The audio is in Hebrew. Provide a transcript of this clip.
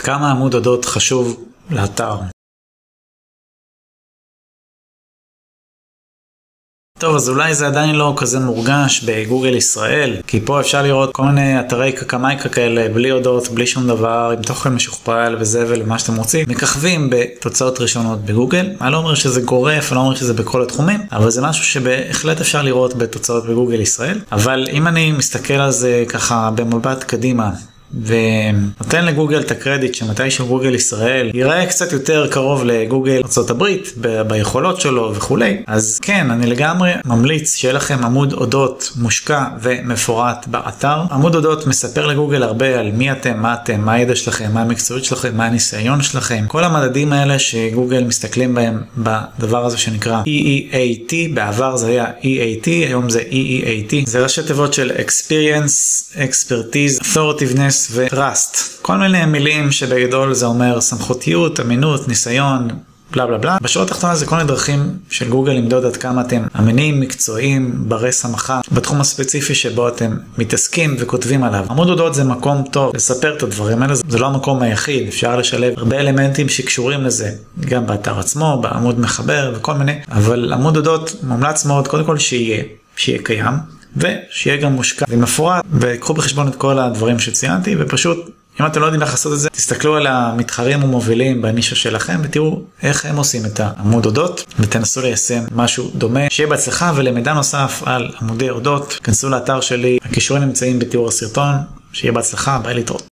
כמה עמוד אודות חשוב לאתר. טוב, אז אולי זה עדיין לא כזה מורגש בגוגל ישראל, כי פה אפשר לראות כל מיני אתרי קקמייקה כאלה, בלי הודעות, בלי שום דבר, עם תוכן משוכפל וזבל ומה שאתם רוצים, מככבים בתוצאות ראשונות בגוגל. אני לא אומר שזה גורף, אני לא אומר שזה בכל התחומים, אבל זה משהו שבהחלט אפשר לראות בתוצאות בגוגל ישראל. אבל אם אני מסתכל על זה ככה במבט קדימה, ונותן לגוגל את הקרדיט שמתישהו גוגל ישראל ייראה קצת יותר קרוב לגוגל ארה"ב ב- ביכולות שלו וכולי, אז כן, אני לגמרי ממליץ שיהיה לכם עמוד אודות מושקע ומפורט באתר. עמוד אודות מספר לגוגל הרבה על מי אתם, מה אתם, מה הידע שלכם, מה המקצועיות שלכם, מה הניסיון שלכם, כל המדדים האלה שגוגל מסתכלים בהם בדבר הזה שנקרא EEAT, בעבר זה היה EAT, היום זה EEAT, זה ראשי תיבות של Experience, Expertise, Authoritativeness ו-Trust. כל מיני מילים שבגדול זה אומר סמכותיות, אמינות, ניסיון, בלה בלה בלה. בשורה התחתונה זה כל מיני דרכים של גוגל למדוד עד כמה אתם אמינים, מקצועיים, ברי סמכה, בתחום הספציפי שבו אתם מתעסקים וכותבים עליו. עמוד הודעות זה מקום טוב לספר את הדברים האלה, זה לא המקום היחיד, אפשר לשלב הרבה אלמנטים שקשורים לזה, גם באתר עצמו, בעמוד מחבר וכל מיני, אבל עמוד הודעות מומלץ מאוד קודם כל שיהיה, שיהיה קיים. ושיהיה גם מושקע ומפורט וקחו בחשבון את כל הדברים שציינתי ופשוט אם אתם לא יודעים איך לעשות את זה תסתכלו על המתחרים המובילים בנישה שלכם ותראו איך הם עושים את העמוד אודות ותנסו ליישם משהו דומה שיהיה בהצלחה ולמידע נוסף על עמודי אודות כנסו לאתר שלי הקישורים נמצאים בתיאור הסרטון שיהיה בהצלחה ביי להתראות.